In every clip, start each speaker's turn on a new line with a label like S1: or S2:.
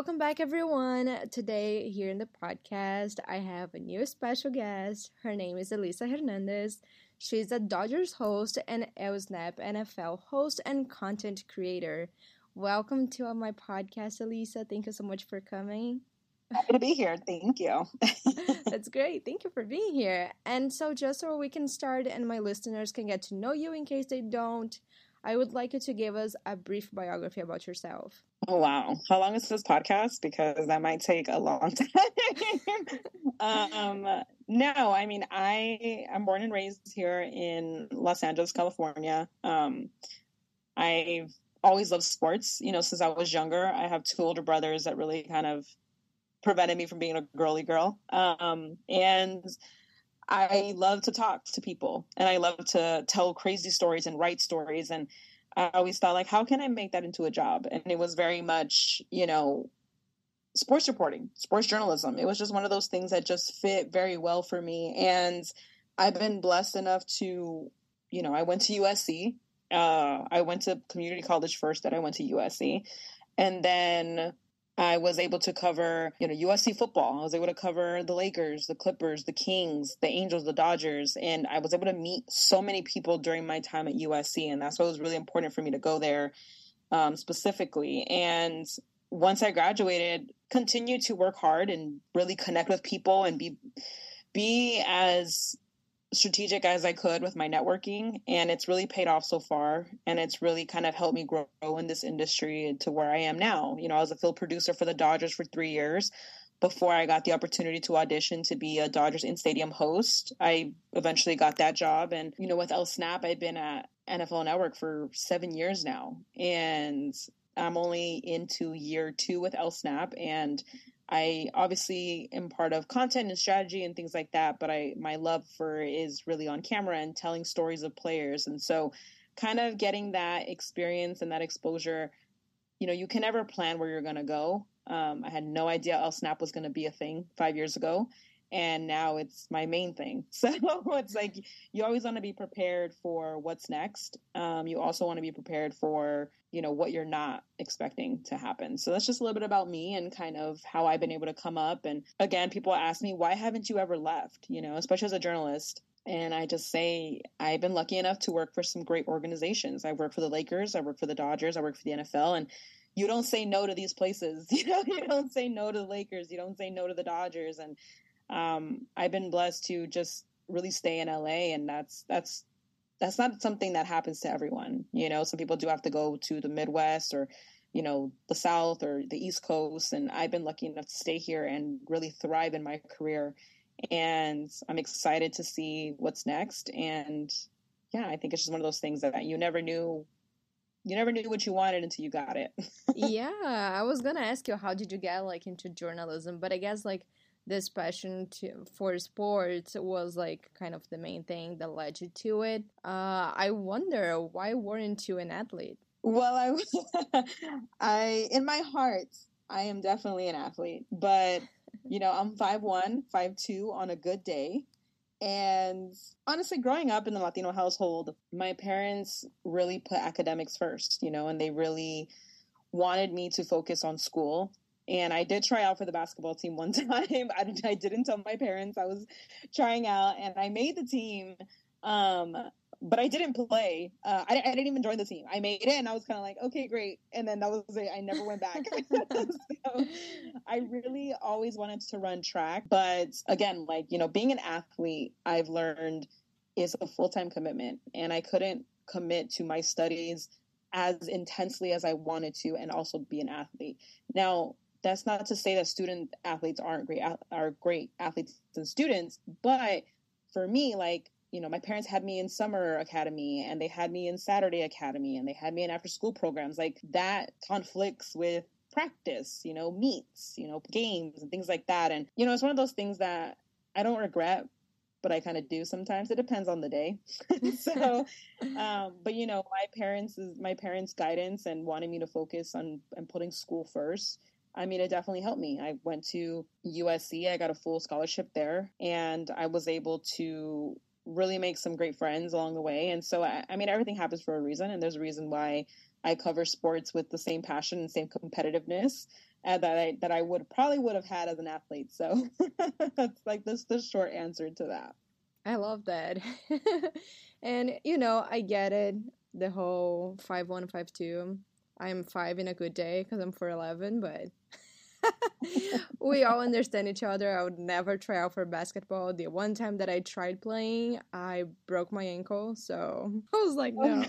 S1: Welcome back, everyone. Today, here in the podcast, I have a new special guest. Her name is Elisa Hernandez. She's a Dodgers host and El Snap NFL host and content creator. Welcome to my podcast, Elisa. Thank you so much for coming.
S2: Happy to be here. Thank you.
S1: That's great. Thank you for being here. And so, just so we can start and my listeners can get to know you in case they don't, I would like you to give us a brief biography about yourself.
S2: Oh, wow. How long is this podcast? Because that might take a long time. um, no, I mean, I am born and raised here in Los Angeles, California. Um, I've always loved sports, you know, since I was younger. I have two older brothers that really kind of prevented me from being a girly girl. Um, and I love to talk to people and I love to tell crazy stories and write stories. And I always thought, like, how can I make that into a job? And it was very much, you know, sports reporting, sports journalism. It was just one of those things that just fit very well for me. And I've been blessed enough to, you know, I went to USC. Uh, I went to community college first, then I went to USC. And then I was able to cover, you know, USC football. I was able to cover the Lakers, the Clippers, the Kings, the Angels, the Dodgers, and I was able to meet so many people during my time at USC, and that's why it was really important for me to go there um, specifically. And once I graduated, continue to work hard and really connect with people and be be as strategic as I could with my networking, and it's really paid off so far. And it's really kind of helped me grow in this industry to where I am now. You know, I was a field producer for the Dodgers for three years before I got the opportunity to audition to be a Dodgers in stadium host. I eventually got that job. And, you know, with El Snap, I've been at NFL Network for seven years now. And I'm only into year two with El Snap. And I obviously am part of content and strategy and things like that, but I my love for is really on camera and telling stories of players. And so kind of getting that experience and that exposure, you know, you can never plan where you're gonna go. Um, I had no idea El Snap was gonna be a thing five years ago. And now it's my main thing. So it's like you always want to be prepared for what's next. Um, you also want to be prepared for you know what you're not expecting to happen. So that's just a little bit about me and kind of how i've been able to come up. And again people ask me why haven't you ever left? You know especially as a journalist. And i just say i've been lucky enough to work for some great organizations. I work for the lakers i work for the dodgers i work for the nfl and you don't say no to these places. You know you don't say no to the lakers. You don't say no to the dodgers. And um, i've been blessed to just really stay in la and that's that's that's not something that happens to everyone. You know, some people do have to go to the Midwest or, you know, the South or the East Coast. And I've been lucky enough to stay here and really thrive in my career. And I'm excited to see what's next. And yeah, I think it's just one of those things that you never knew you never knew what you wanted until you got it.
S1: yeah, I was gonna ask you how did you get like into journalism, but I guess like this passion to, for sports was like kind of the main thing that led you to it. Uh, I wonder why weren't you an athlete?
S2: Well, I, I in my heart, I am definitely an athlete, but you know, I'm five one, five two on a good day. And honestly, growing up in the Latino household, my parents really put academics first, you know, and they really wanted me to focus on school and I did try out for the basketball team one time. I, I didn't tell my parents I was trying out, and I made the team. Um, but I didn't play. Uh, I, I, didn't even join the team. I made it, and I was kind of like, okay, great. And then that was it. I never went back. so I really always wanted to run track, but again, like you know, being an athlete, I've learned is a full time commitment, and I couldn't commit to my studies as intensely as I wanted to, and also be an athlete. Now, that's not to say that student athletes aren't great are great athletes and students but for me like you know my parents had me in summer academy and they had me in saturday academy and they had me in after school programs. Like that conflicts with practice you know meets you know games and things like that. And you know it's one of those things that i don't regret but i kind of do sometimes. It depends on the day. So um but you know my parents is my parents guidance and wanting me to focus on and putting school first I mean, it definitely helped me. I went to USC, I got a full scholarship there, and I was able to really make some great friends along the way. And so, I, I mean, everything happens for a reason, and there's a reason why I cover sports with the same passion and same competitiveness. uh, that I that I would probably would have had as an athlete. So that's like this the short answer to that.
S1: I love that. and you know, I get it. The whole five one five two. I'm five in a good day because I'm four eleven, but we all understand each other. I would never try out for basketball. The one time that I tried playing, I broke my ankle, so I was like, no.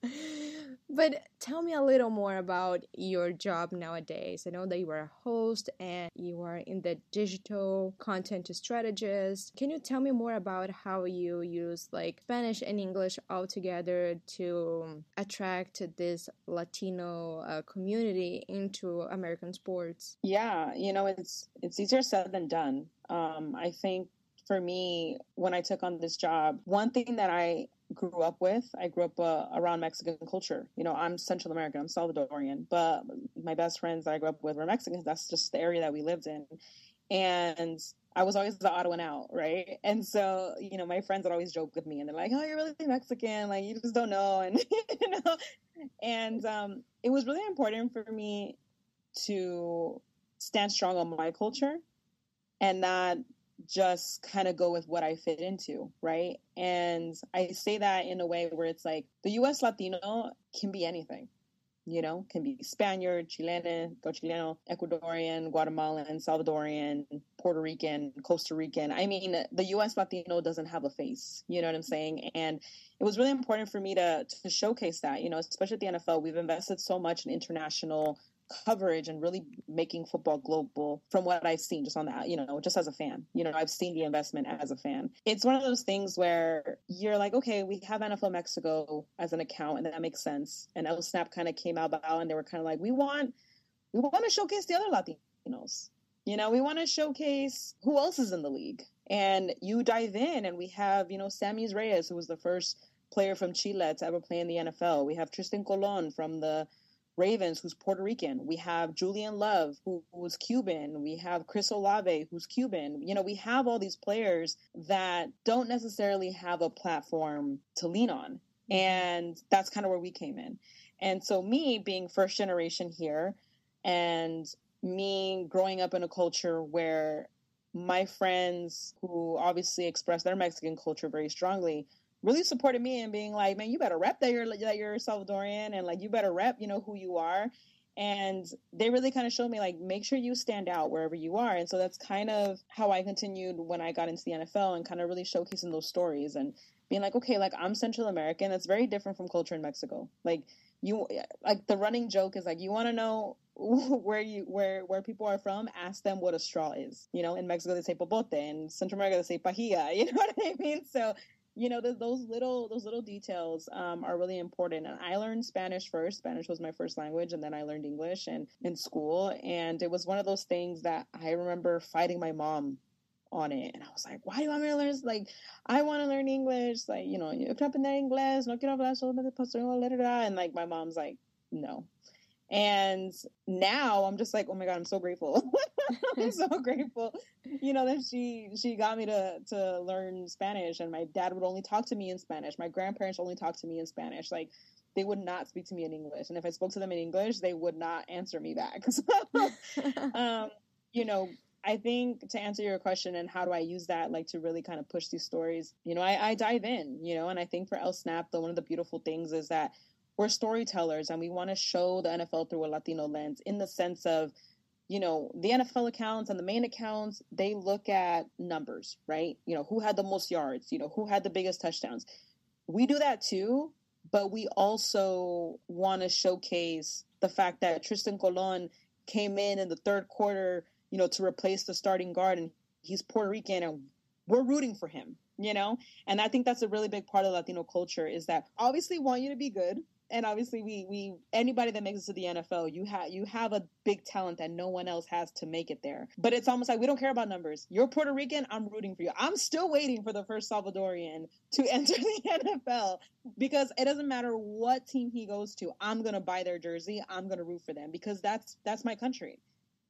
S1: but tell me a little more about your job nowadays. I know that you are a host and you are in the digital content strategist. Can you tell me more about how you use like Spanish and English all together to attract this Latino uh, community into American sports?
S2: Yeah, you know, it's it's easier said than done. Um, I think for me, when I took on this job, one thing that I grew up with. I grew up uh, around Mexican culture. You know, I'm Central American, I'm Salvadorian, but my best friends that I grew up with were Mexicans. That's just the area that we lived in. And I was always the odd one out, right? And so, you know, my friends would always joke with me and they're like, oh, you're really Mexican. Like, you just don't know. And, you know, and um, it was really important for me to stand strong on my culture and not just kind of go with what I fit into, right? And I say that in a way where it's like the US Latino can be anything, you know, can be Spaniard, Chilean, Chileno, Ecuadorian, Guatemalan, Salvadorian, Puerto Rican, Costa Rican. I mean, the US Latino doesn't have a face, you know what I'm saying? And it was really important for me to to showcase that, you know, especially at the NFL, we've invested so much in international coverage and really making football global from what I've seen just on that, you know, just as a fan. You know, I've seen the investment as a fan. It's one of those things where you're like, okay, we have NFL Mexico as an account and that makes sense. And El Snap kind of came out and they were kind of like, we want we want to showcase the other Latinos. You know, we want to showcase who else is in the league. And you dive in and we have, you know, Sammis Reyes, who was the first player from Chile to ever play in the NFL. We have Trystan Colon from the Ravens, who's Puerto Rican. We have Julian Love, who, who's Cuban. We have Chris Olave, who's Cuban. You know, we have all these players that don't necessarily have a platform to lean on. Mm-hmm. And that's kind of where we came in. And so, me being first generation here and me growing up in a culture where my friends who obviously express their Mexican culture very strongly really supported me and being like, man, you better rep that you're that you're Salvadorian and like you better rep, you know, who you are. And they really kind of showed me like make sure you stand out wherever you are. And so that's kind of how I continued when I got into the NFL and kind of really showcasing those stories and being like, okay, like I'm Central American. That's very different from culture in Mexico. Like you like the running joke is like you want to know where you where where people are from ask them what a straw is you know in mexico they say popote in central america they say pajilla you know what i mean so you know those little those little details um, are really important. And i learned spanish first. Spanish was my first language and then i learned english and in school. And it was one of those things that i remember fighting my mom on it. And i was like why do you want me to learn this? like i want to learn english. Like you know yo quiero aprender inglés. No quiero hablar solamente español and like my mom's like no and now I'm just like, oh my god, I'm so grateful. I'm so grateful. You know that she she got me to to learn Spanish, and my dad would only talk to me in Spanish. My grandparents only talked to me in Spanish. Like they would not speak to me in English, and if I spoke to them in English, they would not answer me back. So, um, you know, I think to answer your question and how do I use that, like to really kind of push these stories, you know, I, I dive in, you know, and I think for El Snap, the one of the beautiful things is that we're storytellers and we want to show the NFL through a Latino lens in the sense of, you know, the NFL accounts and the main accounts, they look at numbers, right? You know, who had the most yards, you know, who had the biggest touchdowns. We do that too, but we also want to showcase the fact that Trystan Colon came in in the third quarter, you know, to replace the starting guard and he's Puerto Rican and we're rooting for him, you know? And I think that's a really big part of Latino culture is that obviously want you to be good, and obviously we we anybody that makes it to the NFL, you have you have a big talent that no one else has to make it there. But it's almost like we don't care about numbers. You're Puerto Rican, I'm rooting for you. I'm still waiting for the first Salvadorian to enter the NFL because it doesn't matter what team he goes to. I'm going to buy their jersey. I'm going to root for them because that's that's my country.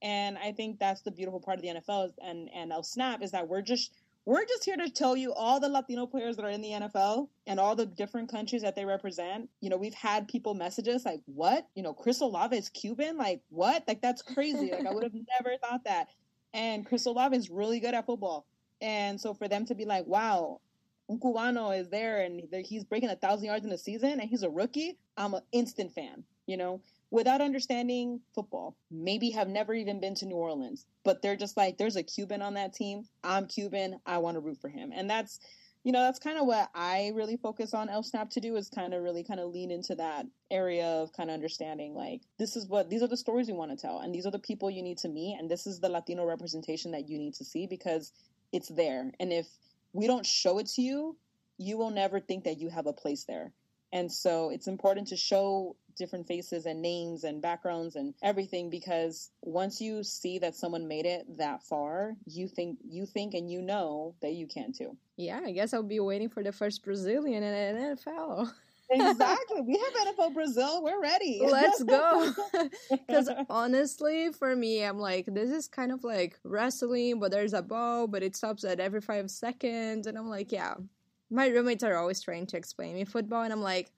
S2: And I think that's the beautiful part of the NFL and and El Snap is that we're just we're just here to tell you all the Latino players that are in the NFL and all the different countries that they represent. You know, we've had people message us like, what? You know, Chris Olave is Cuban? Like, what? Like, that's crazy. like, I would have never thought that. And Chris Olave is really good at football. And so for them to be like, wow, un cubano is there and he's breaking a thousand yards in a season and he's a rookie, I'm an instant fan, you know? Without understanding football, maybe have never even been to New Orleans, but they're just like, there's a Cuban on that team. I'm Cuban. I want to root for him. And that's, you know, that's kind of what I really focus on El Snap to do is kind of really kind of lean into that area of kind of understanding like, this is what, these are the stories you want to tell. And these are the people you need to meet. And this is the Latino representation that you need to see because it's there. And if we don't show it to you, you will never think that you have a place there. And so it's important to show different faces and names and backgrounds and everything because once you see that someone made it that far, you think you think and you know that you can too.
S1: Yeah, I guess I'll be waiting for the first Brazilian in NFL.
S2: exactly. We have NFL Brazil. We're ready.
S1: Let's go. Because honestly, for me, I'm like, this is kind of like wrestling, but there's a ball, but it stops at every five seconds. And I'm like, yeah. My roommates are always trying to explain me football, and I'm like,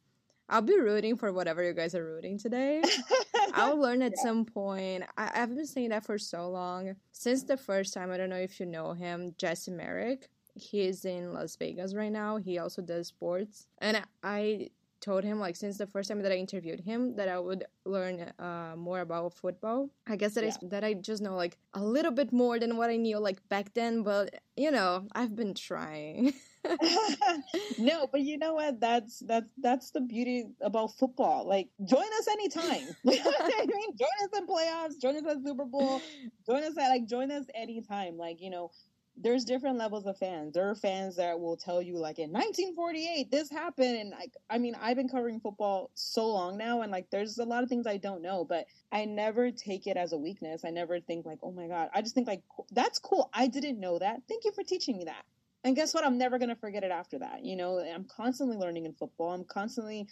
S1: I'll be rooting for whatever you guys are rooting today. I'll learn at yeah. some point. I, have been saying that for so long. Since the first time, I don't know if you know him, Jesse Merrick. He's in Las Vegas right now. He also does sports. And I told him like since the first time that I interviewed him that I would learn uh, more about football. I guess that yeah. I, that I just know like a little bit more than what I knew like back then, but you know I've been trying.
S2: no, but you know what? That's that's that's the beauty about football. Like, join us anytime. I mean, join us in playoffs. Join us at Super Bowl. Join us at like join us anytime. Like, you know, there's different levels of fans. There are fans that will tell you like in 1948 this happened and like I mean I've been covering football so long now and like there's a lot of things I don't know, but I never take it as a weakness. I never think like, "Oh my god." I just think like that's cool. I didn't know that. Thank you for teaching me that. And guess what? I'm never going to forget it after that. You know, I'm constantly learning in football. I'm constantly,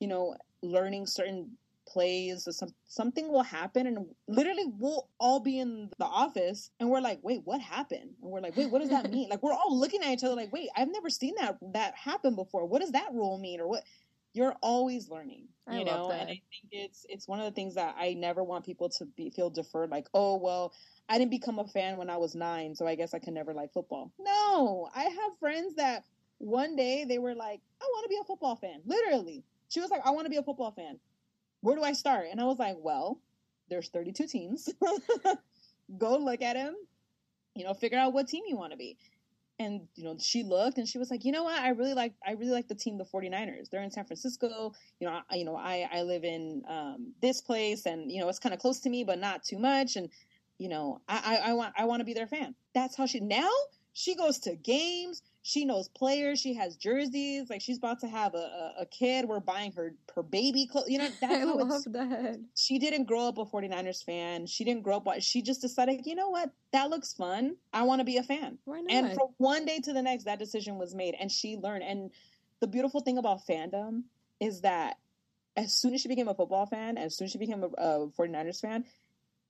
S2: you know, learning certain plays or some, something will happen and literally we'll all be in the office and we're like wait what happened and we're like wait what does that mean like we're all looking at each other like wait i've never seen that that happen before what does that rule mean or what you're always learning you I know and i think it's it's one of the things that i never want people to be feel deferred like oh well i didn't become a fan when i was nine so i guess i can never like football no i have friends that one day they were like i want to be a football fan literally she was like i want to be a football fan where do I start? And I was like, well, there's 32 teams. Go look at them, you know, figure out what team you want to be. And, you know, she looked and she was like, you know what? I really like, I really like the team, the 49ers. They're in San Francisco. You know, I, you know, I, I live in um, this place and, you know, it's kind of close to me, but not too much. And, you know, I, I, I want, I want to be their fan. That's how she, now she goes to games she knows players. She has jerseys. Like she's about to have a, a, a kid. We're buying her her baby clothes. You know, that's I how love that. She didn't grow up a 49ers fan. She didn't grow up. She just decided, you know what? That looks fun. I want to be a fan.
S1: Why not?
S2: And from one day to the next, that decision was made, and she learned. And the beautiful thing about fandom is that as soon as she became a football fan, as soon as she became a, a 49ers fan,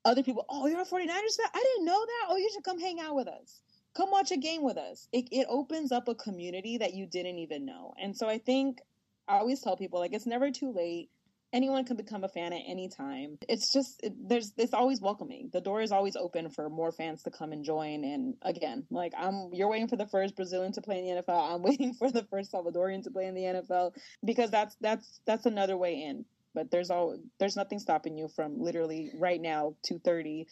S2: other people, oh, you're a 49ers fan? I didn't know that. Oh, you should come hang out with us come watch a game with us. It, it opens up a community that you didn't even know. And so I think I always tell people like it's never too late. Anyone can become a fan at any time. It's just it, there's it's always welcoming. The door is always open for more fans to come and join. And again, like I'm, you're waiting for the first Brazilian to play in the NFL. I'm waiting for the first Salvadorian to play in the NFL because that's that's that's another way in. But there's all there's nothing stopping you from literally right now 2:30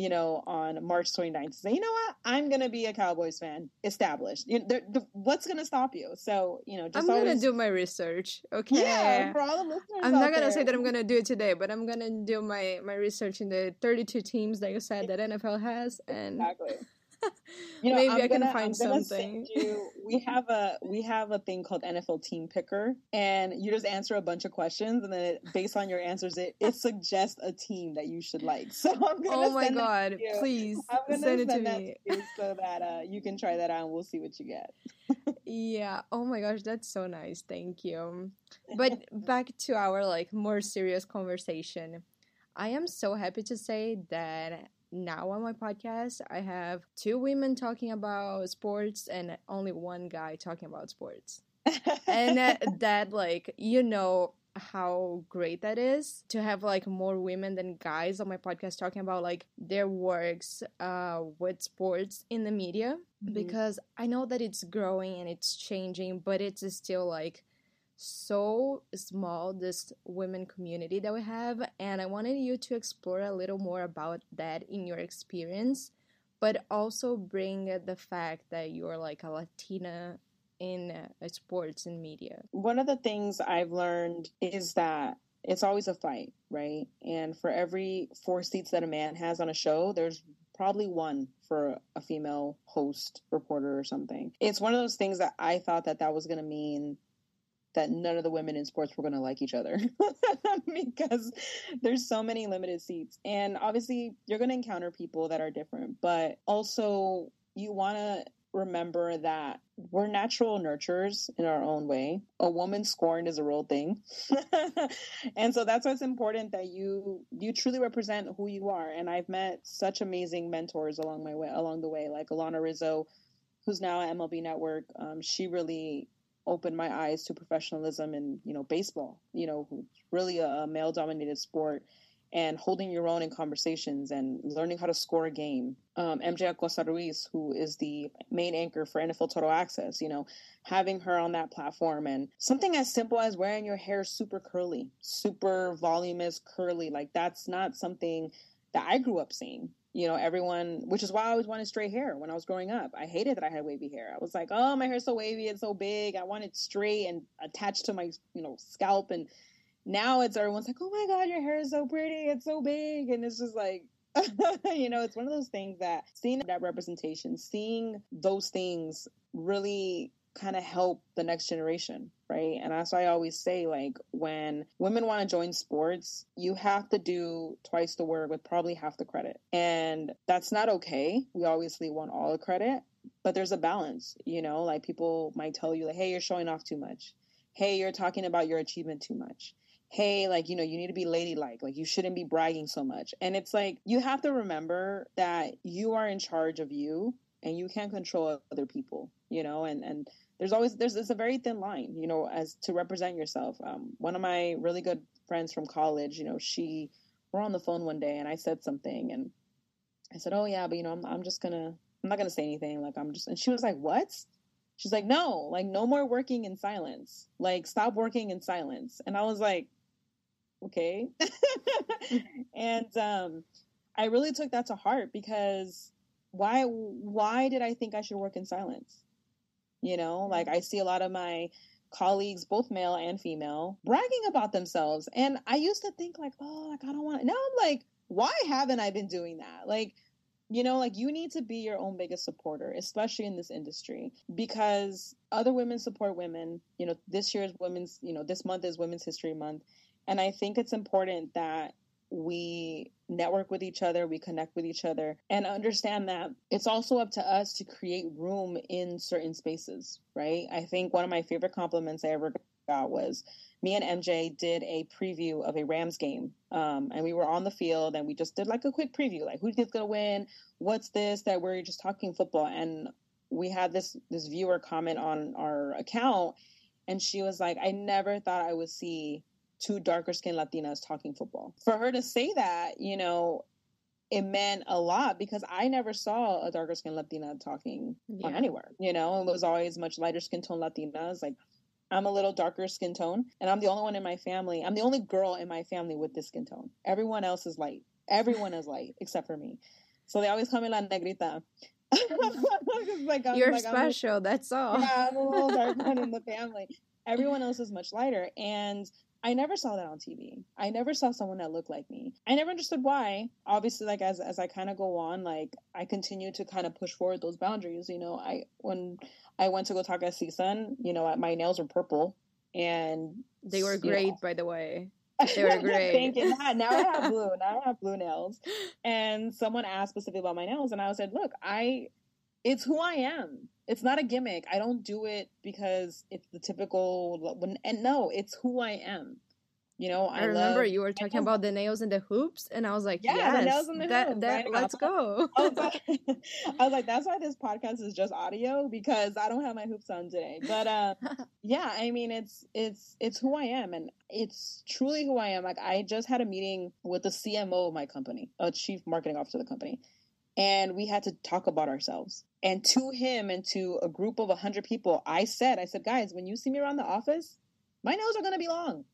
S2: you know, on March 29th, say, you know what, I'm going to be a Cowboys fan, established. You know, the, what's going to stop you? So, you know,
S1: just I'm going to do my research. Okay.
S2: Yeah, for all the listeners.
S1: I'm not going to say that I'm going to do it today, but I'm going to do my, my research in the 32 teams that you said that NFL has. And
S2: exactly.
S1: you know, maybe I'm i can gonna, find something.
S2: You, we have a we have a thing called NFL Team Picker, and you just answer a bunch of questions, and then it, based on your answers, it it suggests a team that you should like. So I'm gonna.
S1: Oh my god! Please I'm gonna send it to me
S2: to so that uh, you can try that out, and we'll see what you get.
S1: yeah. Oh my gosh, that's so nice. Thank you. But back to our like more serious conversation. I am so happy to say that now on my podcast, I have two women talking about sports and only one guy talking about sports. and that, that, like, you know, how great that is to have like more women than guys on my podcast talking about like their works uh with sports in the media mm-hmm. because I know that it's growing and it's changing but it's still like so small this women community that we have and I wanted you to explore a little more about that in your experience but also bring the fact that you're like a Latina in uh, sports and media?
S2: One of the things I've learned is that it's always a fight, right? And for every four seats that a man has on a show, there's probably one for a female host, reporter, or something. It's one of those things that I thought that that was going to mean that none of the women in sports were going to like each other because there's so many limited seats. And obviously, you're going to encounter people that are different, but also you want to remember that we're natural nurturers in our own way. A woman scorned is a real thing. and so that's why it's important that you you truly represent who you are. And I've met such amazing mentors along my way along the way, like Alana Rizzo, who's now at MLB Network. Um, she really opened my eyes to professionalism in, you know, baseball, you know, really a, a male dominated sport and holding your own in conversations and learning how to score a game. Um, MJ Acosta Ruiz, who is the main anchor for NFL Total Access, you know, having her on that platform and something as simple as wearing your hair super curly, super voluminous, curly, like that's not something that I grew up seeing. You know, everyone, which is why I always wanted straight hair when I was growing up. I hated that I had wavy hair. I was like, oh, my hair's so wavy, it's so big. I want it straight and attached to my, you know, scalp and now it's everyone's like, oh my god, your hair is so pretty, it's so big, and it's just like. you know, it's one of those things that seeing that representation, seeing those things really kind of help the next generation, right? And that's why I always say, like, when women want to join sports, you have to do twice the work with probably half the credit. And that's not okay. We obviously want all the credit, but there's a balance, you know, like people might tell you, like, hey, you're showing off too much. Hey, you're talking about your achievement too much hey, like, you know, you need to be ladylike. Like, you shouldn't be bragging so much. And it's like, you have to remember that you are in charge of you and you can't control other people, you know, and, and, there's always there's it's a very thin line, you know, as to represent yourself. Um, one of my really good friends from college, you know, she we're on the phone one day and I said something and I said, "Oh yeah, but you know, I'm I'm just gonna I'm not gonna say anything. Like I'm just." And she was like, "What?" She's like, "No, like no more working in silence. Like stop working in silence." And I was like, okay. and um, I really took that to heart because why why did I think I should work in silence? You know, like I see a lot of my colleagues, both male and female, bragging about themselves. And I used to think like, oh, like I don't want now I'm like, why haven't I been doing that? Like, you know, like you need to be your own biggest supporter, especially in this industry, because other women support women. You know, this year's women's, you know, this month is Women's History Month. And I think it's important that we network with each other, we connect with each other, and understand that it's also up to us to create room in certain spaces, right? I think one of my favorite compliments I ever got was me and MJ did a preview of a Rams game. Um, and we were on the field and we just did like a quick preview, like who's gonna win, what's this, that we're just talking football. And we had this this viewer comment on our account and she was like, I never thought I would see two darker skinned Latinas talking football. For her to say that, you know, it meant a lot because I never saw a darker skinned Latina talking yeah. anywhere. You know, it was always much lighter skin tone Latinas. Like I'm a little darker skin tone, and I'm the only one in my family. I'm the only girl in my family with this skin tone. Everyone else is light. Everyone is light except for me. So they always call me la negrita.
S1: like, You're like, special. A, that's all.
S2: Yeah, I'm a little dark one in the family. Everyone else is much lighter, and I never saw that on TV. I never saw someone that looked like me. I never understood why. Obviously, like as as I kind of go on, like I continue to kind of push forward those boundaries. You know, I when I went to go talk at CSUN, you know, my nails were purple, and
S1: they were great, know, by the way. They were great.
S2: Thank you. Now I have blue. Now I have blue nails. And someone asked specifically about my nails, and I said, "Look, I, it's who I am it's not a gimmick. I don't do it because it's the typical and no, it's who I am. You know,
S1: I, I remember love, you were talking about the nails and the hoops, and I was like, yeah, yes, the nails and the that, hoops. That, let's go.
S2: I was, like, I was like, that's why this podcast is just audio because I don't have my hoops on today. But uh, yeah, I mean, it's it's it's who I am, and it's truly who I am. Like, I just had a meeting with the CMO of my company, a chief marketing officer of the company, and we had to talk about ourselves. And to him and to a group of 100 people, I said, I said, guys, when you see me around the office, my nails are going to be long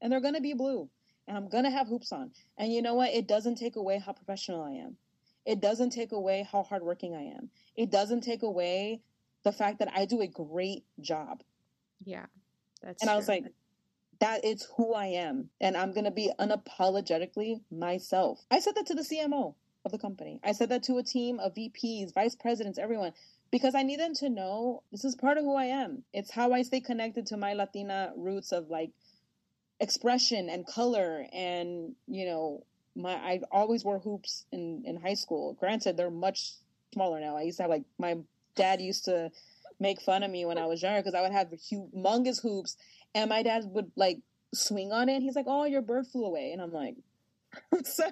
S2: and they're going to be blue and I'm going to have hoops on. And you know what? It doesn't take away how professional I am. It doesn't take away how hardworking I am. It doesn't take away the fact that I do a great job.
S1: Yeah. That's
S2: and true. I was like, that is who I am. And I'm going to be unapologetically myself. I said that to the CMO of the company. I said that to a team of VPs, vice presidents, everyone, because I need them to know this is part of who I am. It's how I stay connected to my Latina roots of like expression and color and you know my I always wore hoops in in high school. Granted, they're much smaller now. I used to have like my dad used to make fun of me when I was younger because I would have humongous hoops, and my dad would like swing on it. he's like, "Oh, your bird flew away," and I'm like. so,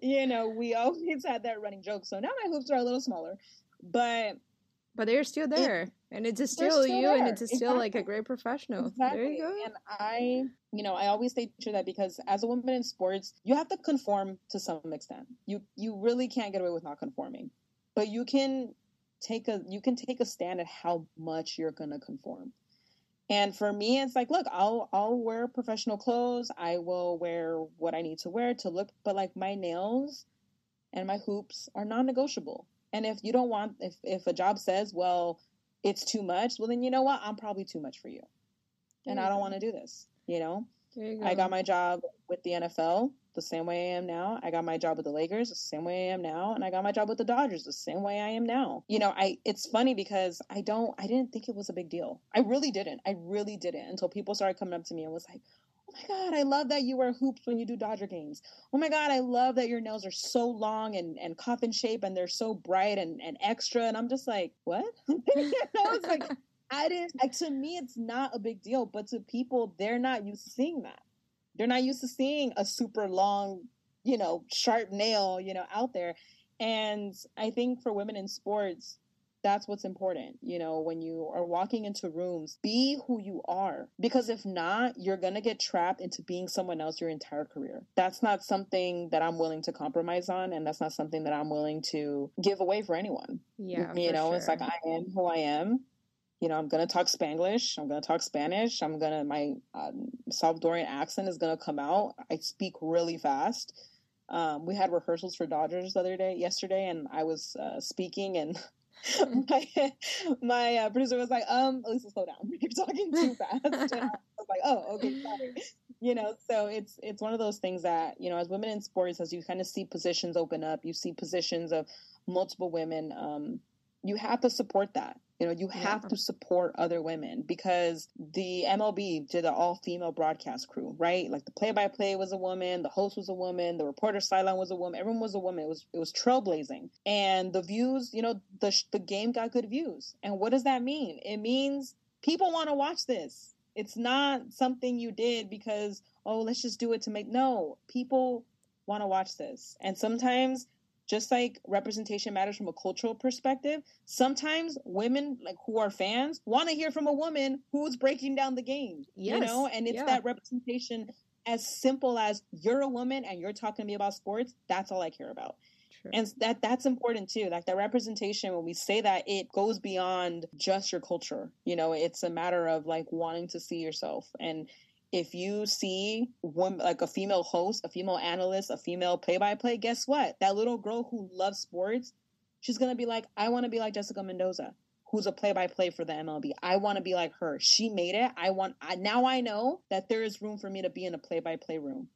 S2: you know, we always had that running joke. So now my hoops are a little smaller, but
S1: but they're still there, it, and it's still, still you, there. and it's still exactly. like a great professional. Exactly. There you go.
S2: And I, you know, I always say to that because as a woman in sports, you have to conform to some extent. You you really can't get away with not conforming, but you can take a you can take a stand at how much you're gonna conform. And for me, it's like, look, I'll I'll wear professional clothes. I will wear what I need to wear to look, but like my nails and my hoops are non-negotiable. And if you don't want, if, if a job says, well, it's too much, well, then you know what? I'm probably too much for you. and I don't want to do this, you know? You I got my job with the NFL the same way I am now. I got my job with the Lakers the same way I am now, and I got my job with the Dodgers the same way I am now. You know, I it's funny because I don't I didn't think it was a big deal. I really didn't. I really didn't until people started coming up to me and was like, Oh my God, I love that you wear hoops when you do Dodger games. Oh my God, I love that your nails are so long and, and coffin shape and they're so bright and, and extra. And I'm just like, what? you know, it's like, I didn't, like, to me, it's not a big deal, but to people, they're not used to seeing that. They're not used to seeing a super long, you know, sharp nail, you know, out there. And I think for women in sports, that's what's important. You know, when you are walking into rooms, be who you are. Because if not, you're going to get trapped into being someone else your entire career. That's not something that I'm willing to compromise on. And that's not something that I'm willing to give away for anyone.
S1: Yeah.
S2: You know, sure. it's like I am who I am. You know, I'm going to talk Spanglish. I'm going to talk Spanish. I'm going to, my um, Salvadorian accent is going to come out. I speak really fast. Um, we had rehearsals for Dodgers the other day, yesterday, and I was uh, speaking and my my uh, producer was like, um, Lisa, slow down. You're talking too fast. And I was like, oh, okay, sorry. You know, so it's it's one of those things that you know, as women in sports, as you kind of see positions open up, you see positions of multiple women. Um, you have to support that. You know, you have yeah. to support other women because the MLB did an all female broadcast crew, right? Like the play by play was a woman, the host was a woman, the reporter sideline was a woman, everyone was a woman. It was it was trailblazing. And the views, you know, the the game got good views. And what does that mean? It means people want to watch this. It's not something you did because oh, let's just do it to make no, people want to watch this. And sometimes just like representation matters from a cultural perspective, sometimes women like who are fans want to hear from a woman who's breaking down the game. Yes. You know, and it's yeah. that representation as simple as you're a woman and you're talking to me about sports, that's all I care about. True. And that that's important too. Like that representation when we say that it goes beyond just your culture. You know, it's a matter of like wanting to see yourself and if you see one like a female host, a female analyst, a female play-by-play, guess what? That little girl who loves sports, she's gonna be like, I want to be like Jessica Mendoza, who's a play-by-play for the MLB. I want to be like her. She made it. I want. I, now I know that there is room for me to be in a play-by-play room.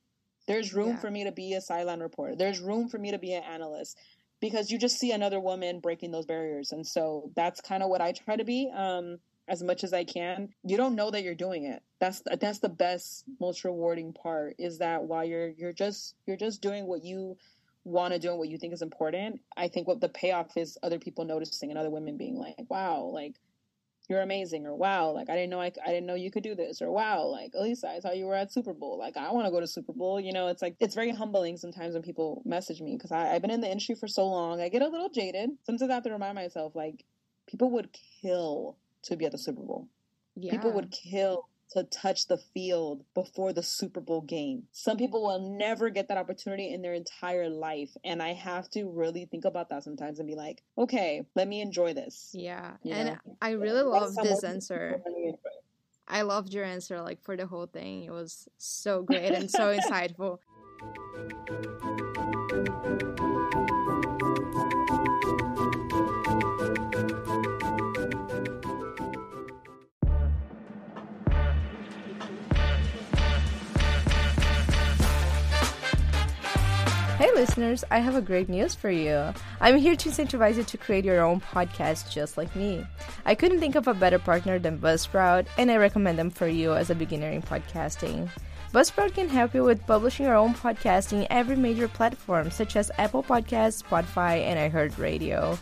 S2: There's room yeah. for me to be a sideline reporter. There's room for me to be an analyst because you just see another woman breaking those barriers, and so that's kind of what I try to be. Um, as much as I can. You don't know that you're doing it. That's that's the best, most rewarding part is that while you're you're just you're just doing what you want to do and what you think is important. I think what the payoff is other people noticing and other women being like, "Wow, like you're amazing or wow like i didn't know I, I didn't know you could do this or wow like elisa i saw you were at super bowl like i want to go to super bowl you know it's like it's very humbling sometimes when people message me because i've been in the industry for so long i get a little jaded sometimes i have to remind myself like people would kill to be at the super bowl yeah. people would kill to touch the field before the Super Bowl game. Some people will never get that opportunity in their entire life. And I have to really think about that sometimes and be like, okay, let me enjoy this.
S1: Yeah. You and know? I really yeah. love this answer. I loved your answer, like for the whole thing. It was so great and so insightful. Listeners, I have a great news for you. I'm here to incentivize you to create your own podcast just like me. I couldn't think of a better partner than Buzzsprout, and I recommend them for you as a beginner in podcasting. Buzzsprout can help you with publishing your own podcast in every major platform such as Apple Podcasts, Spotify, and iHeartRadio.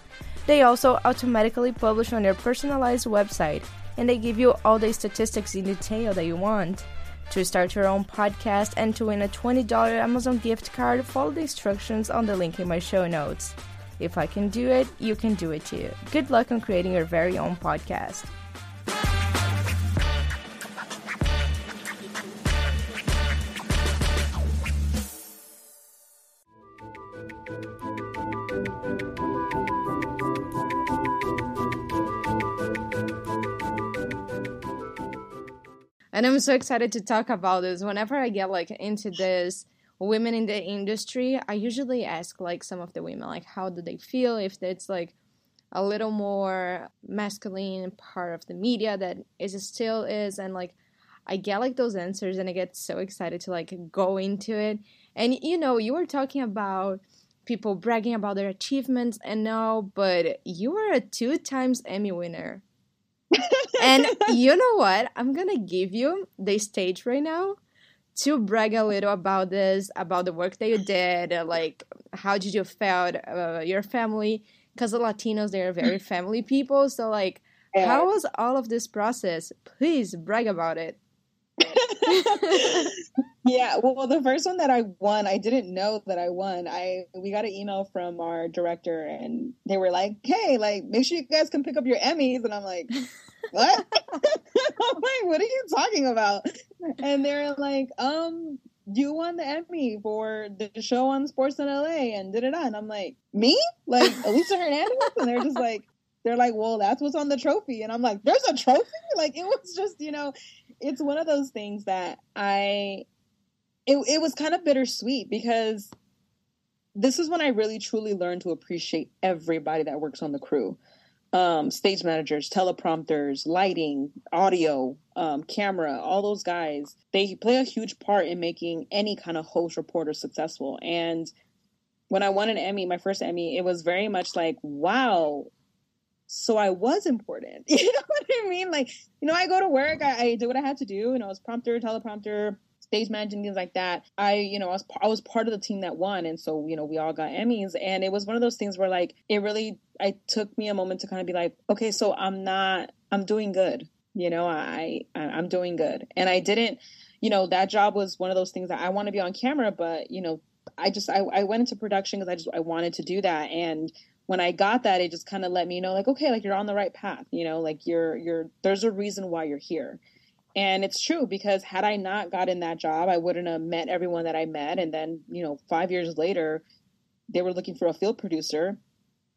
S1: They also automatically publish on your personalized website, and they give you all the statistics in detail that you want. To start your own podcast and to win a $20 Amazon gift card, follow the instructions on the link in my show notes. If I can do it, you can do it too. Good luck on creating your very own podcast. And i'm so excited to talk about this. Whenever i get like into this women in the industry i usually ask like some of the women like how do they feel if it's like a little more masculine part of the media that is still is. And like i get like those answers and i get so excited to like go into it. And you know you were talking about people bragging about their achievements and now but you are a two times emmy winner and you know what? I'm gonna give you the stage right now to brag a little about this, about the work that you did, like how did you felt uh, your family? Because the Latinos they are very family people. So like, yeah. how was all of this process? Please brag about it.
S2: yeah, well, the first one that I won, I didn't know that I won. I we got an email from our director, and they were like, "Hey, like, make sure you guys can pick up your Emmys." And I'm like, "What?" I'm like, "What are you talking about?" And they're like, "Um, you won the Emmy for the show on Sportsnet LA, and did it on." I'm like, "Me? Like Elisa Hernandez?" And they're just like, they're like, well, that's what's on the trophy. And I'm like, there's a trophy? Like, it was just, you know, it's one of those things that I, it, it was kind of bittersweet because this is when I really truly learned to appreciate everybody that works on the crew. Um, stage managers, teleprompters, lighting, audio, um, camera, all those guys, they play a huge part in making any kind of host reporter successful. And when I won an Emmy, my first Emmy, it was very much like, wow, so I was important. You know what I mean? Like, you know, I go to work, I, I do what I had to do, know, I was prompter, teleprompter, stage managing things like that. I, you know, I was I was part of the team that won, and so you know, we all got Emmys, and it was one of those things where like it really, I took me a moment to kind of be like, okay, so I'm not, I'm doing good. You know, I, I I'm doing good, and I didn't, you know, that job was one of those things that I want to be on camera, but you know, I just I, I went into production because I just I wanted to do that, and when I got that, it just kind of let me know, like, okay, like you're on the right path, you know, like you're, you're, there's a reason why you're here. And it's true because had I not gotten that job, I wouldn't have met everyone that I met. And then, you know, five years later, they were looking for a field producer.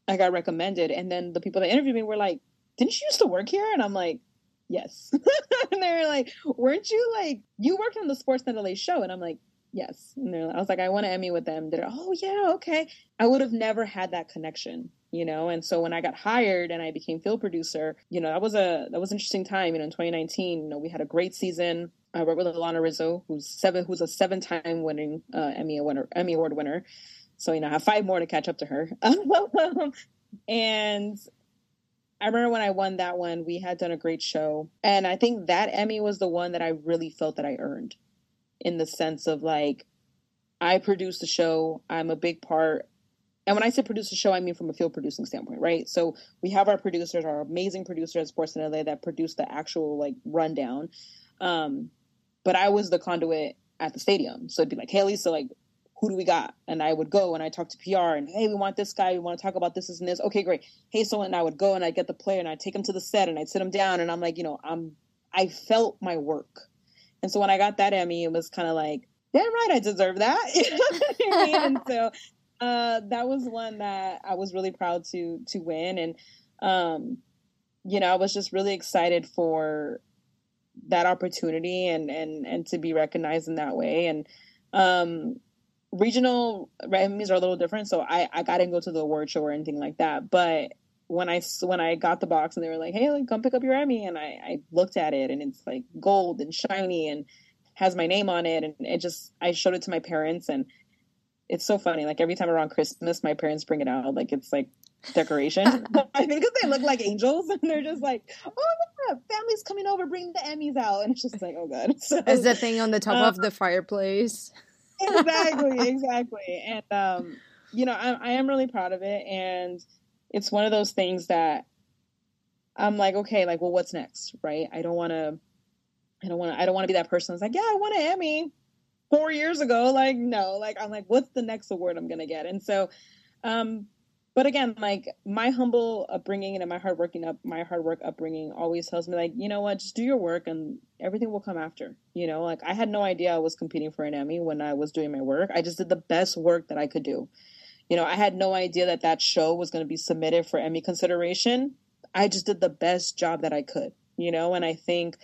S2: I got recommended. And then the people that interviewed me were like, didn't you used to work here? And I'm like, yes. and they were like, weren't you like, you worked on the Sportsnet LA show? And I'm like, yes. And they're, I was like, I want an Emmy with them. They're, oh yeah, okay. I would have never had that connection, you know. And so when I got hired and I became field producer, you know, that was a that was interesting time. You know, in 2019, you know, we had a great season. I worked with Alana Rizzo, who's seven, who's a seven-time winning uh, Emmy winner, Emmy Award winner. So you know, I have five more to catch up to her. and I remember when I won that one, we had done a great show. And I think that Emmy was the one that I really felt that I earned in the sense of like I produce the show. I'm a big part and when I say produce the show, I mean from a field producing standpoint, right? So we have our producers, our amazing producers at Sportsnet LA that produce the actual like rundown. Um, but I was the conduit at the stadium. So it'd be like, hey, Lisa, like, who do we got? And I would go and I talk to PR and hey, we want this guy. We want to talk about this, this, and this. Okay, great. Hey, so and I would go and I'd get the player and I'd take him to the set and I'd sit him down and I'm like, you know, I'm I felt my work. And so when I got that Emmy, it was kind of like, damn right, I deserve that. and so uh, that was one that I was really proud to to win, and um, you know, I was just really excited for that opportunity and and and to be recognized in that way. And um, regional Emmys are a little different, so I I got to go to the award show or anything like that, but when I when I got the box and they were like, "Hey, like, come pick up your Emmy," and I, I looked at it and it's like gold and shiny and has my name on it, and it just I showed it to my parents and it's so funny. Like every time around Christmas, my parents bring it out like it's like decoration. I think because they look like angels and they're just like, "Oh yeah, family's coming over, bring the Emmys out," and it's just like, "Oh god."
S1: So, Is the thing on the top um, of the fireplace?
S2: exactly, exactly, and um, you know, I, I am really proud of it and it's one of those things that I'm like, okay, like, well, what's next, right? I don't want to, I don't want to, I don't want to be that person that's like, yeah, I want an Emmy four years ago. Like, no, like, I'm like, what's the next award I'm gonna get? And so, um, but again, like my humble upbringing and my hard working up, my hard work upbringing always tells me, like, you know what, just do your work and everything will come after. You know, like I had no idea I was competing for an Emmy when I was doing my work. I just did the best work that I could do you know, I had no idea that that show was going to be submitted for Emmy consideration. I just did the best job that I could, you know, and I think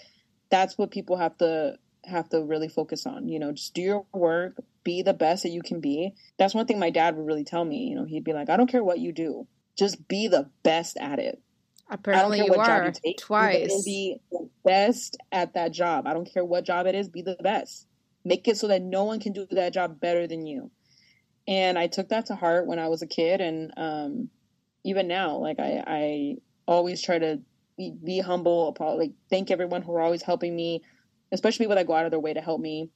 S2: that's what people have to have to really focus on. You know, just do your work, be the best that you can be. That's one thing my dad would really tell me. You know, he'd be like, "I don't care what you do, just be the best at it."
S1: Apparently, you are you take, twice.
S2: Be the best at that job. I don't care what job it is. Be the best. Make it so that no one can do that job better than you and I took that to heart when I was a kid, and um, even now, like I, I always try to be, be humble, like thank everyone who are always helping me, especially people that go out of their way to help me.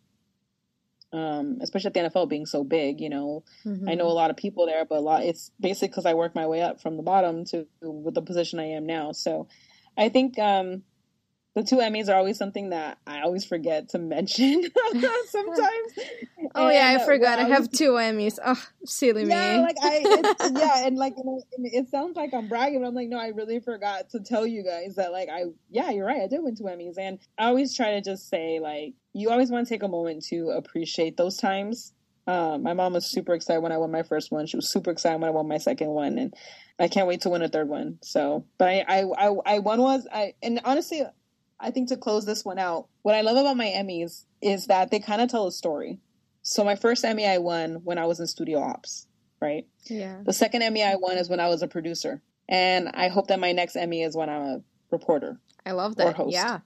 S2: Um, especially at the NFL being so big, you know, mm-hmm. I know a lot of people there, but a lot it's basically because I worked my way up from the bottom to with the position I am now. So, I think um, the two Emmys are always something that I always forget to mention sometimes.
S1: oh and, yeah, I forgot. Well, I have two Emmys. Oh, silly
S2: yeah,
S1: me.
S2: like I, yeah, and like you know, it sounds like I'm bragging, but I'm like, no, I really forgot to tell you guys that, like, I, yeah, you're right, I did win two Emmys, and I always try to just say, like, you always want to take a moment to appreciate those times. Um, my mom was super excited when I won my first one. She was super excited when I won my second one, and I can't wait to win a third one. So, but I, I, I, I won was I, and honestly, I think to close this one out, what I love about my Emmys is that they kind of tell a story. So my first Emmy I won when I was in studio ops, right?
S1: Yeah.
S2: The second Emmy I won is when I was a producer. And I hope that my next Emmy is when I'm a reporter.
S1: I love that. Or host. Yeah.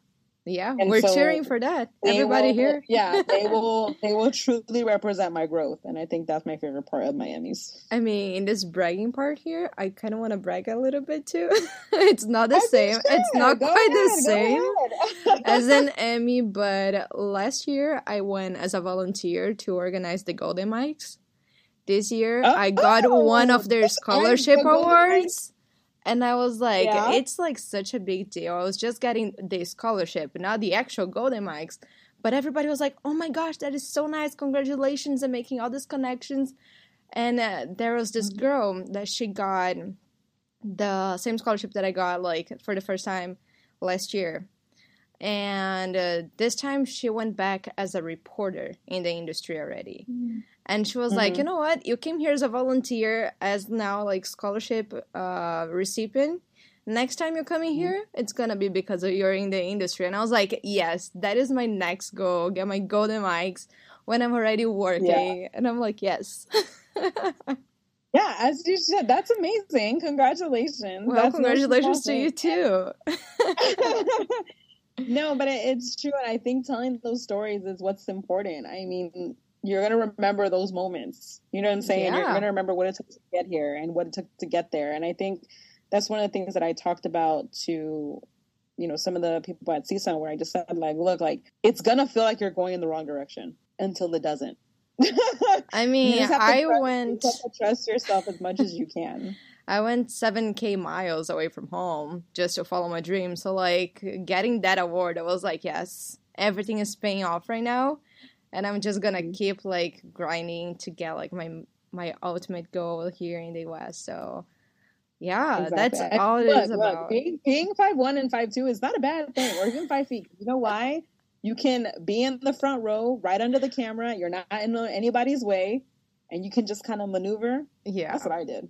S1: Yeah, and we're so cheering for that. Everybody
S2: will,
S1: here.
S2: yeah, they will they will truly represent my growth and I think that's my favorite part of my Emmys.
S1: I mean, in this bragging part here, I kind of want to brag a little bit too. it's not the I same. It's not go quite ahead, the same as an Emmy, but last year I went as a volunteer to organize the Golden Mikes. This year oh, I got oh, one of their oh, scholarship the awards and I was like, yeah. it's like such a big deal. I was just getting the scholarship, not the actual Golden Mikes. But everybody was like, oh my gosh, that is so nice. Congratulations and making all these connections. And uh, there was this mm-hmm. girl that she got the same scholarship that I got like for the first time last year. And uh, this time she went back as a reporter in the industry already. Mm-hmm and she was mm-hmm. like you know what? You came here as a volunteer as now like scholarship uh recipient. Next time you're coming mm-hmm. here it's gonna be because of you're in the industry. And i was like yes that is my next goal. Get my golden mikes when i'm already working. Yeah. and i'm like yes.
S2: Yeah as you said that's amazing. Congratulations.
S1: Well
S2: that's
S1: congratulations to you too
S2: no but it's true and i think telling those stories is what's important i mean you're gonna remember those moments. You know what I'm saying? Yeah. You're gonna remember what it took to get here and what it took to get there. And I think that's one of the things that I talked about to, you know, some of the people at CSUN where I just said like, look, like it's gonna feel like you're going in the wrong direction until it doesn't.
S1: I mean, I
S2: trust,
S1: went.
S2: trust yourself as much as you can.
S1: I went 7k miles away from home just to follow my dream. So like getting that award, I was like, yes, everything is paying off right now, and I'm just gonna keep like grinding to get like my my ultimate goal here in the US. So yeah, exactly. that's all it look, is about.
S2: being, being five one and five two is not a bad thing, or even five feet. You know why? You can be in the front row, right under the camera. You're not in anybody's way, and you can just kind of maneuver.
S1: Yeah,
S2: that's what I did.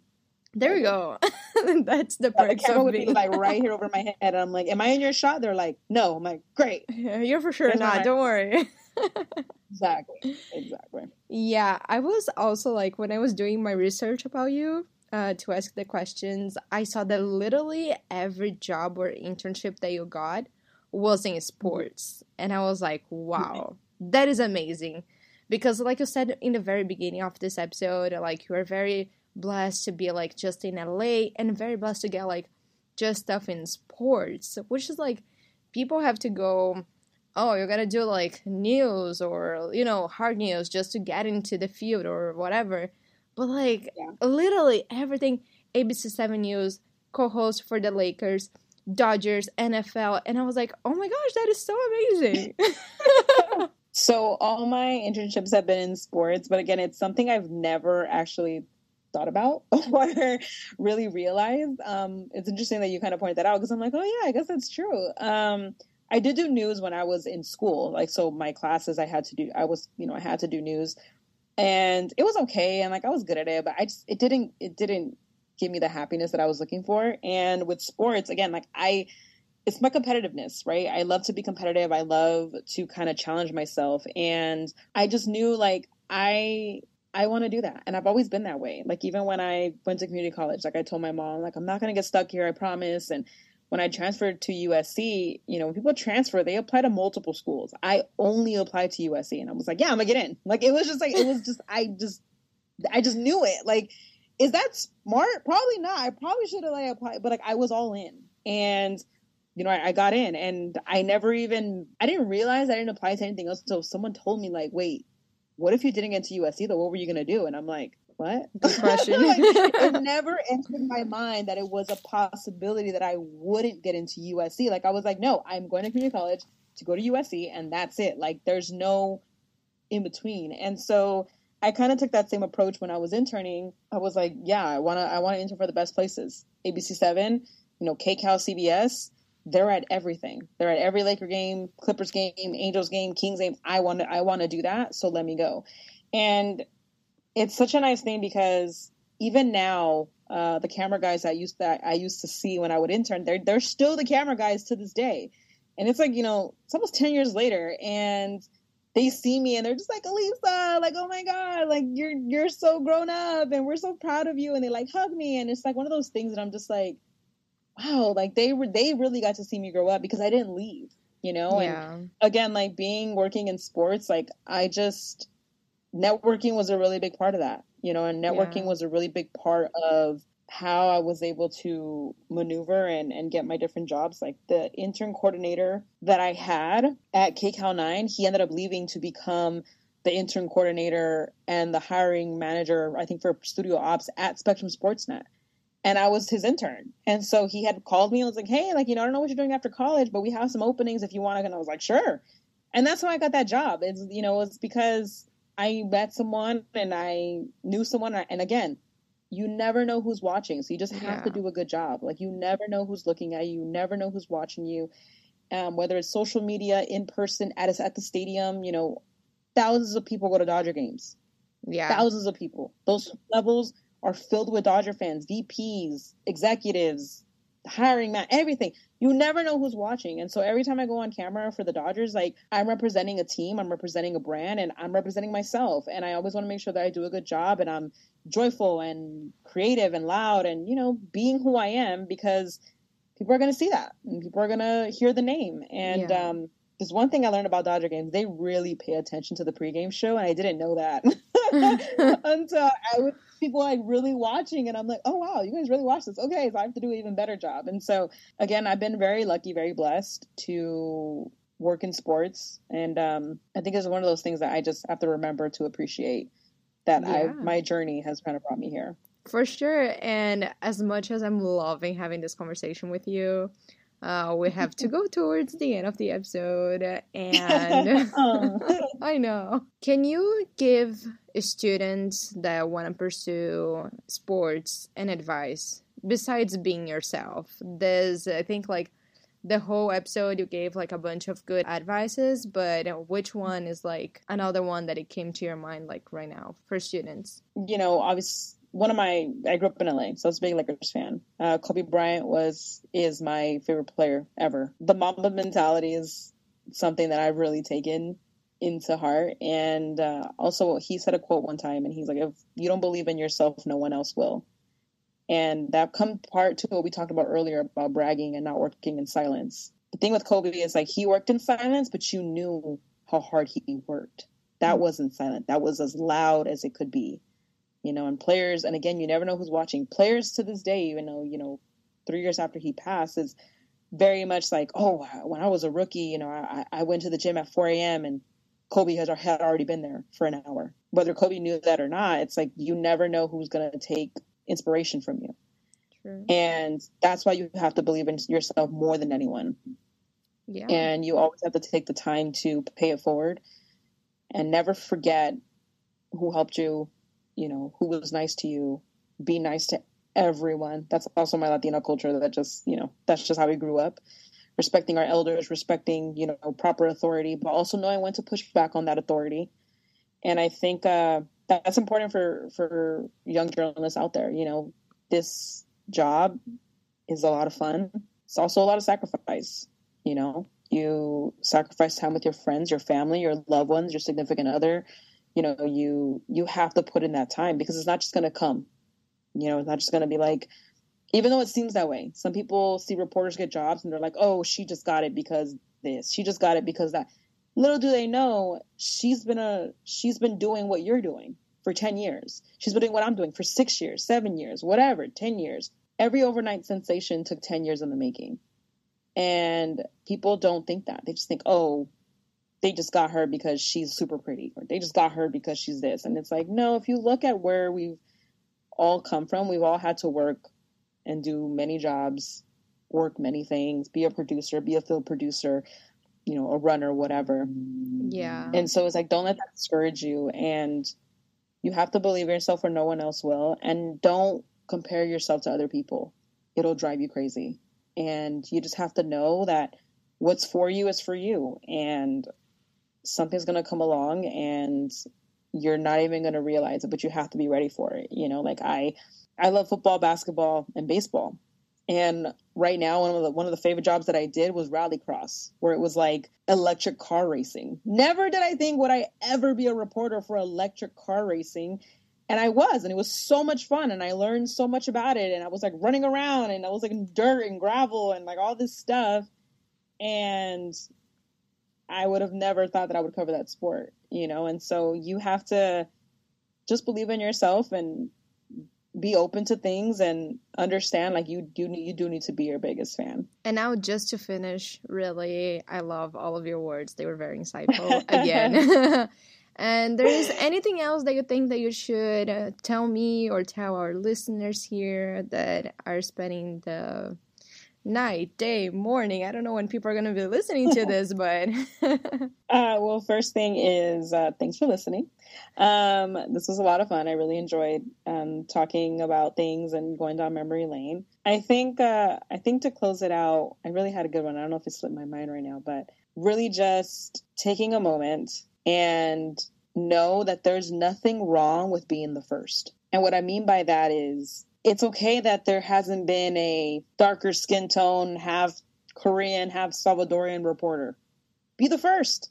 S1: There we go. That's the perks the camera would be
S2: like right here over my head. And I'm like, "Am I in your shot?" They're like, "No." I'm like, "Great."
S1: Yeah, you're for sure not. Don't worry.
S2: exactly. Exactly.
S1: Yeah, I was also like when I was doing my research about you uh, to ask the questions, I saw that literally every job or internship that you got was in sports, and I was like, "Wow, that is amazing." Because, like you said in the very beginning of this episode, like you are very blessed to be like just in LA and very blessed to get like just stuff in sports, which is like people have to go, oh, you're gonna do like news or you know hard news just to get into the field or whatever. But like yeah. literally everything ABC Seven News co-host for the Lakers, Dodgers, NFL, and I was like, oh my gosh, that is so amazing.
S2: so all my internships have been in sports, but again, it's something I've never actually thought about or really realized. Um, it's interesting that you kind of point that out because I'm like, oh yeah, I guess that's true. Um, I did do news when I was in school, like so my classes I had to do. I was, you know, I had to do news, and it was okay, and like I was good at it, but I just it didn't it didn't give me the happiness that I was looking for. And with sports, again, like I it's my competitiveness, right? I love to be competitive. I love to kind of challenge myself. And I just knew like I I want to do that. And I've always been that way. Like even when I went to community college, like I told my mom, like I'm not going to get stuck here, I promise. And when I transferred to USC, you know, when people transfer, they apply to multiple schools. I only applied to USC and I was like, yeah, I'm going to get in. Like it was just like it was just I just I just knew it. Like is that smart? Probably not. I probably should have like applied, but like I was all in. And you know, I, I, got in and I never even I didn't realize I didn't apply to anything else until someone told me like, wait, what if you didn't get to USC though? What were you gonna do? And I'm like, what? Depression. like, it never entered my mind that it was a possibility that I wouldn't get into USC. Like I was like, no, I'm going to community college to go to USC, and that's it. Like there's no in between. And so I kind of took that same approach when I was interning. I was like, yeah, I wanna I wanna intern for the best places. ABC seven, you know, KCAL CBS they're at everything. They're at every Laker game, Clippers game, Angels game, Kings game. I want to I want to do that, so let me go. And it's such a nice thing because even now, uh, the camera guys I used that I used to see when I would intern, they're they're still the camera guys to this day. And it's like, you know, it's almost 10 years later and they see me and they're just like, Elisa, like, oh my God, like you're you're so grown up and we're so proud of you. And they like hug me. And it's like one of those things that I'm just like, wow, like they were they really got to see me grow up because I didn't leave, you know? Yeah. And again, like being working in sports, like I just networking was a really big part of that, you know, and networking yeah. was a really big part of how I was able to maneuver and, and get my different jobs. Like the intern coordinator that I had at KCAL 9, he ended up leaving to become the intern coordinator and the hiring manager, I think, for studio ops at Spectrum Sportsnet and I was his intern. And so he had called me and was like, Hey, like, you know, I don't know what you're doing after college, but we have some openings if you want to. And I was like, Sure. And that's how I got that job. It's, you know, it's because I met someone and I knew someone. And again, you never know who's watching. So you just have yeah. to do a good job. Like, you never know who's looking at you, you never know who's watching you. Um, whether it's social media, in person, at, at the stadium, you know, thousands of people go to Dodger games. Yeah. Thousands of people. Those levels are filled with Dodger fans, VPs, executives, hiring man, everything. You never know who's watching. And so every time I go on camera for the Dodgers, like I'm representing a team, I'm representing a brand, and I'm representing myself. And I always want to make sure that I do a good job and I'm joyful and creative and loud and, you know, being who I am because people are going to see that and people are going to hear the name. And, yeah. um, there's one thing I learned about Dodger games. They really pay attention to the pregame show, and I didn't know that until I was people like really watching and I'm like, oh wow, you guys really watch this. Okay, so I have to do an even better job. And so again, I've been very lucky, very blessed to work in sports, and um, I think it's one of those things that I just have to remember to appreciate that yeah. I my journey has kind of brought me here.
S1: For sure, and as much as I'm loving having this conversation with you, uh, we have to go towards the end of the episode, and I know. Can you give students that want to pursue sports and advice besides being yourself? There's, I think, like the whole episode you gave like a bunch of good advices, but which one is like another one that it came to your mind like right now for students?
S2: You know, obviously one of my I grew up in LA, so I was a big Lakers fan. Uh, Kobe Bryant was is my favorite player ever. The Mamba mentality is something that I've really taken into heart. And uh, also, he said a quote one time, and he's like, "If you don't believe in yourself, no one else will." And that come part to what we talked about earlier about bragging and not working in silence. The thing with Kobe is like he worked in silence, but you knew how hard he worked. That mm-hmm. wasn't silent. That was as loud as it could be you know, and players, and again, you never know who's watching. Players to this day, even though, you know, three years after he passed, is very much like, oh, when I was a rookie, you know, I, I went to the gym at 4 a.m. and Kobe has had already been there for an hour. Whether Kobe knew that or not, it's like you never know who's going to take inspiration from you. True. And that's why you have to believe in yourself more than anyone. Yeah. And you always have to take the time to pay it forward and never forget who helped you you know, who was nice to you, be nice to everyone. That's also my Latino culture that just, you know, that's just how we grew up. Respecting our elders, respecting, you know, proper authority, but also knowing when to push back on that authority. And I think uh, that's important for for young journalists out there. You know, this job is a lot of fun. It's also a lot of sacrifice. You know, you sacrifice time with your friends, your family, your loved ones, your significant other, you know you you have to put in that time because it's not just going to come you know it's not just going to be like even though it seems that way some people see reporters get jobs and they're like oh she just got it because this. She just got it because that. Little do they know she's been a she's been doing what you're doing for 10 years. She's been doing what i'm doing for six years seven years whatever 10 years. Every overnight sensation took 10 years in the making. And people don't think that. They just think oh they just got her because she's super pretty or they just got her because she's this. And it's like no if you look at where we've all come from we've all had to work and do many jobs work many things be a producer be a field producer you know a runner whatever.
S1: Yeah.
S2: And so it's like don't let that discourage you and you have to believe in yourself or no one else will and don't compare yourself to other people. It'll drive you crazy. And you just have to know that what's for you is for you and something's going to come along and you're not even going to realize it but you have to be ready for it you know? Like i i love football basketball and baseball. And right now one of the one of the favorite jobs that i did was rallycross where it was like electric car racing. Never did i think would i ever be a reporter for electric car racing. And i was and it was so much fun and i learned so much about it. And i was like running around and i was like in dirt and gravel and like all this stuff. And I would have never thought that I would cover that sport, you know? And so you have to just believe in yourself and be open to things and understand like you do you do need to be your biggest fan.
S1: And now just to finish, really I love all of your words. They were very insightful again. and there is anything else that you think that you should uh, tell me or tell our listeners here that are spending the night, day, morning. I don't know when people are going to be listening to this, but.
S2: uh, well, first thing is uh, thanks for listening. Um, this was a lot of fun. I really enjoyed um, talking about things and going down memory lane. I think uh, I think to close it out, I really had a good one. I don't know if it slipped my mind right now, but really just taking a moment and know that there's nothing wrong with being the first. And what I mean by that is it's okay that there hasn't been a darker skin tone, half Korean, half Salvadorian reporter. Be the first.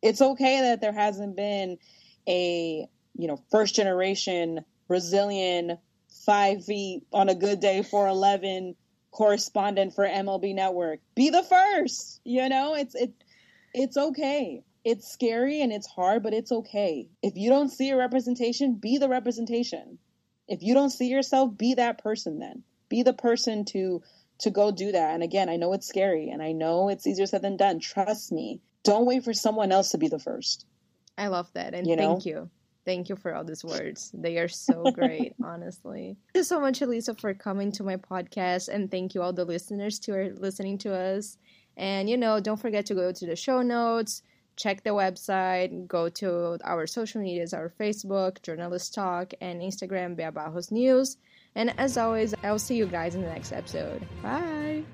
S2: It's okay that there hasn't been a, you know, first generation Brazilian five feet on a good day, 4'11 correspondent for MLB Network. Be the first. You know, it's it it's okay. It's scary and it's hard, but it's okay. If you don't see a representation, be the representation if you don't see yourself be that person then be the person to to go do that. And again, I know it's scary and I know it's easier said than done. Trust me. Don't wait for someone else to be the first.
S1: I love that. And you know? thank you. Thank you for all these words. They are so great, honestly. Thank you so much, Elisa, for coming to my podcast. And thank you, all the listeners, who are listening to us. And, you know, don't forget to go to the show notes, check the website, go to our social medias, our Facebook, Journalist Talk, and Instagram, BeaBarros News. And as always, I'll see you guys in the next episode. Bye.